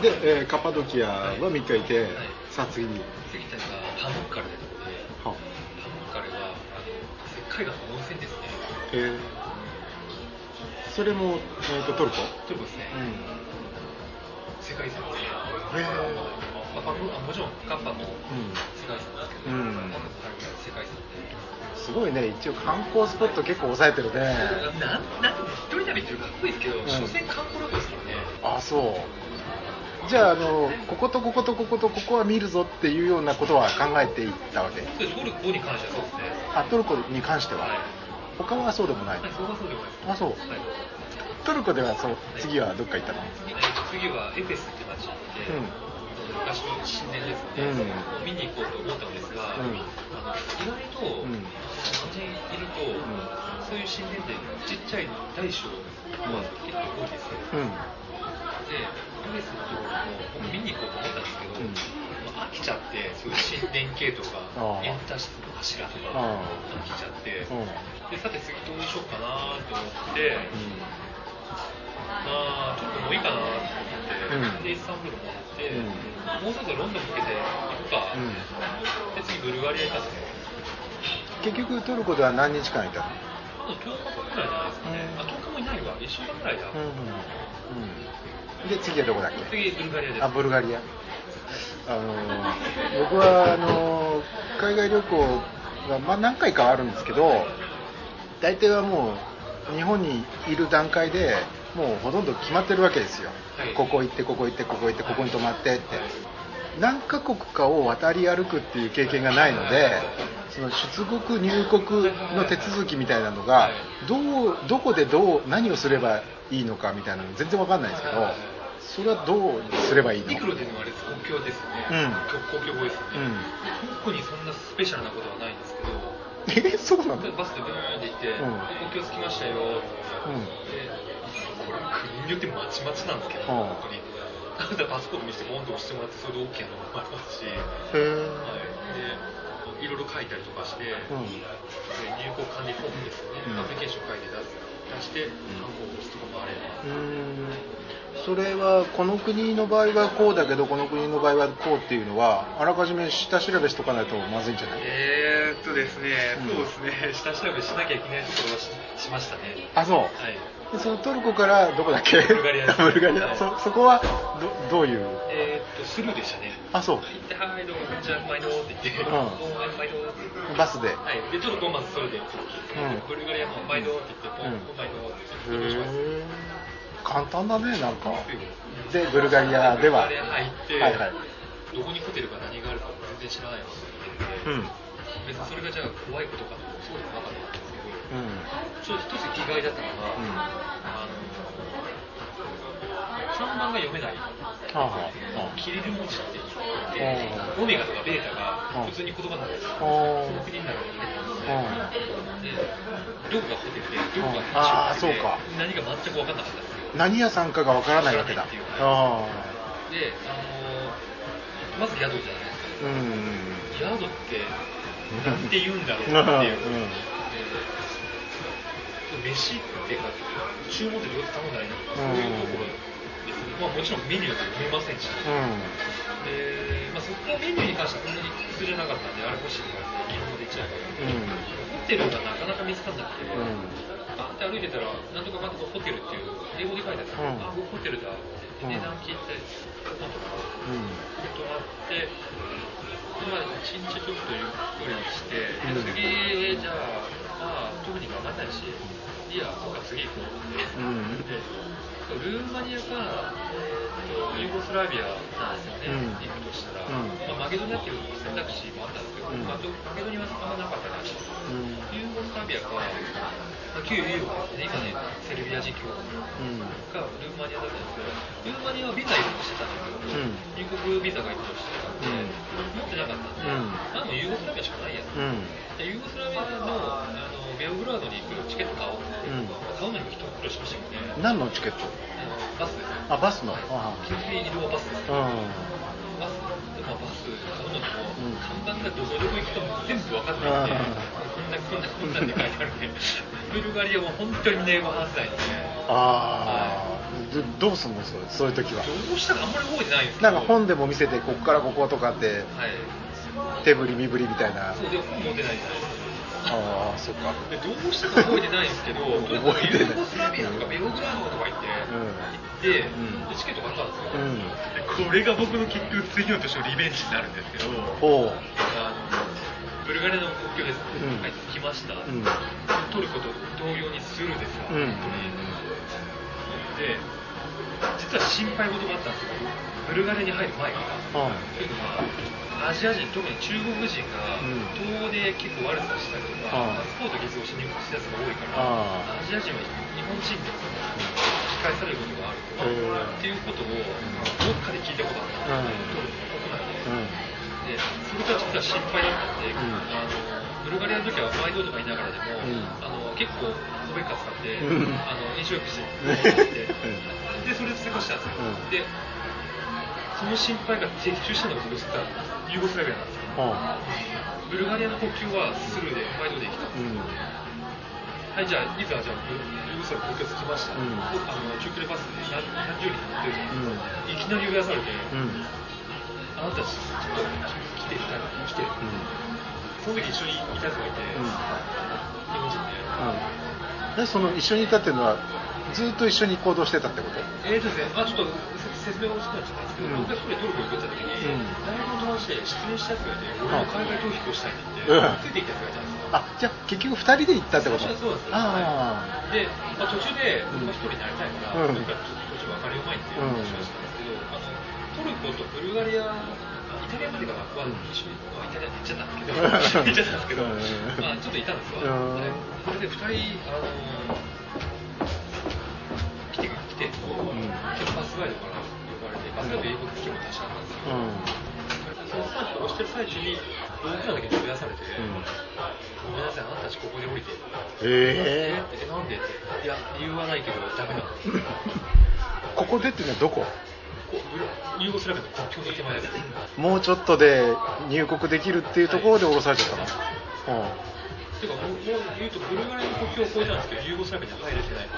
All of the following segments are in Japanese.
で、えーカッパドキアは3日いて、はい。さあ次に。次行ったのがッカルでとってはパムッカルはあの石灰岩の温泉ですね。えーそれも、えー、とトルコ？トルコですね、うん。世界遺産でえまあ、もちろんカッパもうん。世界遺産ですけど、うん。パムッカルが世界遺産で。すごいね。一応観光スポット結構抑えてるね。なんなん一人旅っていうかっこいいですけど、ん。所詮観光旅行ですからね。あそうじゃああのこことこことこことここは見るぞっていうようなことは考えていったわけ。トルコに関してはそうですね？あトルコに関しては、はい。他はそうでもない。はいそうはそうでもない。あそう。はい。トルコではそう次はどっか行ったの？えー次はエフェスって街に行って、うん昔の神殿ですね、うん。見に行こうと思ったんですが、うん。あの意外と、うん。日本人いると、そういう神殿でちっちゃい大小は結構多いですよ、うん。でエフェスのところも僕見に行こうと思ったんですけど、飽きちゃってそういう神殿系とかエンタ室の柱とか飽きちゃって、うん。でさて次どうしようかなと思って、まあちょっともういいかなと思って、イスタンブールって、うんもうそろそろロンドン向けて行くか、うん。で次ブルガリア行ったんですね結局トルコでは何日間いたの？まだ10日らいじゃないですかね、あ10日もいないわ1週間くらいだ、うんで次はどこだっけ？次ブルガリアです。あブルガリア。あの僕はあの海外旅行が、まあ、何回かあるんですけど大体はもう日本にいる段階でもうほとんど決まってるわけですよ、はい。ここ行ってここ行ってここ行ってここに泊まってって。何カ国かを渡り歩くっていう経験がないのでその出国入国の手続きみたいなのがどうどこでどう何をすればいいのかみたいなの全然わかんないんですけどそれはどうすればいいの？陸路でのあれです公共ですね、うん。公共語ですね、うん。特にそんなスペシャルなことはないんですけど。えそうなの？でバスでブーンって行って、うん。公共着きましたよでこれ国によってまちまちなんですけど、うん。本当に。あなたパスポート見せてボンと押してもらってそれで OK なのもありますし、はい、へでいろいろ書いたりとかして、えうん。で入国管理フォームですよね、うん。アプリケーション書いて出す出して番号を押すとかもあれば、それはこの国の場合はこうだけどこの国の場合はこうっていうのはあらかじめ下調べしとかないとまずいんじゃない？えーですね、うん。そうですね、下調べしなきゃいけないところをししましたね。あそう。はい。でそのトルコからどこだっけ？ブルガリアです ブルガリア、はい。そそこはどどういう？えーっと、スルーでしたね。あそう。行って、はい、どうも、こんにちは、毎度って言って、うん。バスで。へはい。で、トルコまずそれで、ん。ブルガリアも毎度って言って、ポン、うんポン毎度って言って、簡単だねなんか。でブルガリアでは。ブルガリア入って、はいはい。どこにホテルが何があるか全然知らないので、うん別にそれがじゃあ怖いことかってそうでもなかったんですけど、うん。ちょっと一つ意外だったのが、うん。あの看板が読めない、はあはキリル文字って言って、うオメガとかベータが普通に言葉なんですよ。その国になるのあで、どこがホテルで、どこがあーそうか。何が全く分かんなかったんですよ。何屋さんかがわからないわけだ。で、あのまず宿じゃないですか。あうん。宿って、なんて言うんだろうっていう。うんで飯っていうか、注文ってどうやって頼んだらいいのか、そういうところです。ね。まあもちろんメニューは読めませんし。うん。で、まあ、そこはメニューに関してはそんなに苦じゃなかったんで、あれ欲しいとかって日本語で言っちゃうホテルがなかなか見つかんなくて、うんバーって歩いてたら、なんとかかんとかホテルっていう、英語で書いてあった。ら、うん。あ、ホテルだって、うん値段聞いて、なんとか。うん。泊まって、でまあ、一日ちょっとゆっくりして、次、じゃあ、まあ、特に頑張んないし、いいや、次行こうって。うん。でルーマニアか、ユーゴスラビアなんですよね、うん。行くとしたら、うん。まあ、マゲドニアっていう選択肢もあったんですけど、うん。まあ、どマゲドニアはあんまなかったらしいうん。ユーゴスラビアか、まあ、旧ユーゴですね、今ね、セルビア人共和うん。か、ルーマニアだったんですけど、ルーマニアはビザいるとしてたんだけど、うん。入国ビザがいるとしてたんで、持ってなかったんで、うん。あのユーゴスラビアしかないやつ。うん。でユーゴスラビアのあのベオグラードに行くチケット買おうって、うん。買うのしましたけどね。何のチケット？バスです。あバスの。あ基本的に移動はバスです。あバスでまあバス買うのにも、うん看板がどこどこ行くかも全部分かんないんで、あん。なこんなこんなんで書いてあるんでブルガリアも本当に英語話せないんで。ああ、どどうすんのそうそういう時は。どうしたかあんまり覚えてない。んですなんか本でも見せてここからこことかってはい。手振り身振りみたいな。そうで本持ってないじゃないです。かああそっか。でどうしたか覚えてないんですけど、覚えてない。ユーゴスラビアとかベオグラードとか行って、うん。行って、うん。でチケット買ったんですよ、うん。でこれが僕の結局次の年のリベンジになるんですけど、ほう。あのブルガリアの国境です。ね、うん。はい、来ました、うん。トルコと同様にスルーですが、うん。本当にで、実は心配事があったんですよ、ブルガリアに入る前から。はというのは、アジア人、特に中国人がうん。東欧で結構悪さしたりとか、パスポート偽造しにくくしたやつが多いから、アジア人は日本人でも引き返されることがあると、へえっていうことをどっかで聞いたことあったんですよ、トルコの国内で。うんでそれが実は心配だったんで、ん。あのブルガリアの時は毎度とか言いながらでも、うん。あの結構コベッカ使って、うん。あの飲食してうん。でそれで通過したんですよ、うん。でその心配が的中したのが僕実はユーゴスラビアなんですよ。はブルガリアの国境はスルーで毎度で行きた。んですよ、うん。はいじゃあいざじゃあユーゴスラビア国境着きました、うん。僕あの中距離バスで何何十人乗ってる。じゃないですか、いきなり呼び出されて、うん。あなたたちちょっと来て来て。その時一緒にいたやつがいて、うん。日本人で、でその一緒にいたっていうのはずっと一緒に行動してたってこと？えーとですね、あちょっとせ説明が遅くなっちゃったんですけど、うん。僕が一人でトルコに行った時に、うん。大学の友達で失恋したやつがいて、俺も海外逃避をしたいってうん言って、ついてきたやつがいたんですよ。あじゃあ結局二人で行ったってこと？そうですよ。あはいで、まあ、途中で僕が一人になりたいから、うん。なんかちょっと途中分かりうまいっていう話をしたんですけど、あのトルコとブルガリア、イタリアまでがは一緒に、まあ、イタリアって言っちゃったんですけど、言っちゃったんですけど、ちょっといたんですわ。うん。でこれで二人、あの来て、来て、こう、うん。バスガイドから呼ばれて、バスガイド英語で結構達者なんで？すよ。あうんそのスタッフを押してる最中に、僕らだけ呼び出されて、うんごめんなさい、あなたたちここで降りて。えええなんでっていや、理由はないけど、ダメなの。ここでっていうのはどこ？こうブルユーゴスラビアの国境の手前です。もうちょっとで入国できるっていうところで降ろされちゃったの、ていうか、もうもう言うと、ブルガリアの国境を越えたんですけど、ユーゴスラビアに入れてない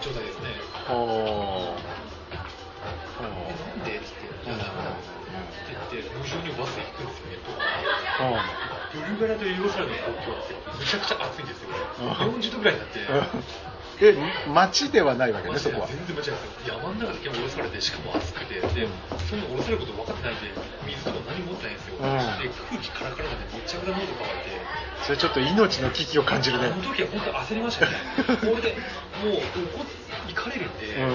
状態ですね。うんあて言って、無情にバスで行くんですよね、とあ。ブルガリアとユーゴスラビアの国境って、むちゃくちゃ暑いんですよ。うん40度ぐらいになって。え町ではないわけねそこは。全然間違いないですよ山の中で煙降ろされてしかも暑くてで、そんな降ろされること分かってないんで水とか何も持ってないんですよ、うん。で空気カラカラなんでめちゃくちゃ喉乾いて。それちょっと命の危機を感じるね。あの時は本当焦りましたね。これでもう怒っ行かれるんで、え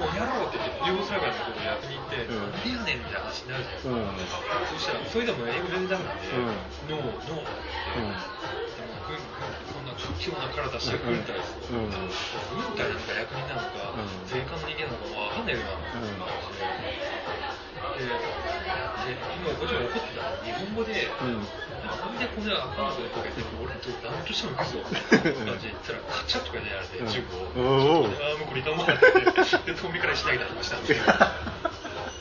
この野郎って言ってユーゴスラビアのところに役に行って、うんなんでやねんみたいな話になるじゃないですか、うん。そしたらそれでも英語全然ダメなんで、うんノーノーってうんでも軍そんな屈強な体して軍隊ですよ、うん。軍隊なのか役人なのか、うん。税関の人間なのか分かんないような。感じで、でで今こっちも怒ってたの日本語で、うん。なんでこんなあかんことでこけて俺と何としても行くぞって感じで言ったらカチャッとかやられてうん中国おおをああもうこれいかんわってで遠目から石投げたりとかしたんですけど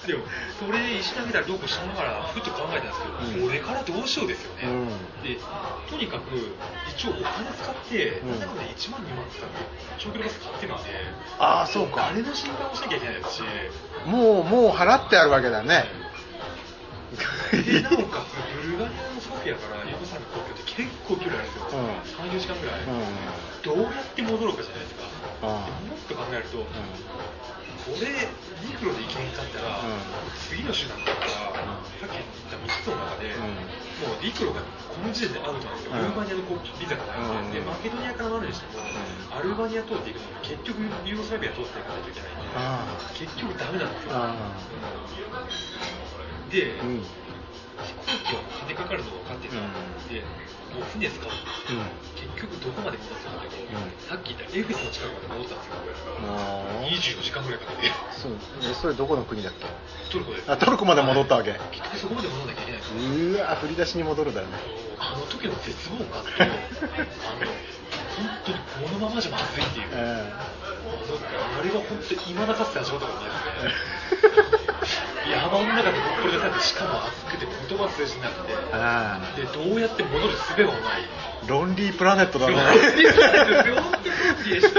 でもそれで石投げたりどうこうしながらふと考えたんですけど、うんこれからどうしようですよね、うんでとにかく一応お金使って、うんなんだかね1万2万使って長距離バス買ってるんでああそうかあれの心配をしなきゃいけないですしもうもう払ってあるわけだねでなおかつブルガリアのソフィアからユーゴスラビアの国境って結構距離あるんですよ、うん34時間ぐらい、うん。どうやって戻るかじゃないですか、もっと考えると、うこれ陸路で行けんかったら、うん次の手段だったら、うんさっき言った3つの中で、うん。もう陸路がこの時点でアウトなんですよ、うんルーマニアの国ビザがないんで,、うん。でマケドニアから回るにしても、アルバニア通っていくのに結局ユーゴスラビア通っていかないといけないんで、あ結局ダメなんですよ。うん。飛行機は金かかるの分かってた。ん。で、もう船使う。うん。結局どこまで戻ったんだけ。ど、うん。さっき言ったエフェスの近くまで戻ったんですよ、あー。24時間ぐらいかけて、そう。えそれどこの国だっけ？トルコで。あトルコまで戻ったわけ。結局そこまで戻らなきゃいけないんですよ。うわ振り出しに戻るだよね。あの時の絶望感と、あの、本当にこのままじゃまずいっていう。えあれは本当に未だかつて味わったことないですね。山の中で僕ころでさしかも暑くて言葉通じなくてあでどうやって戻る術もない。ロンリープラネットだね。本当にロンリーでした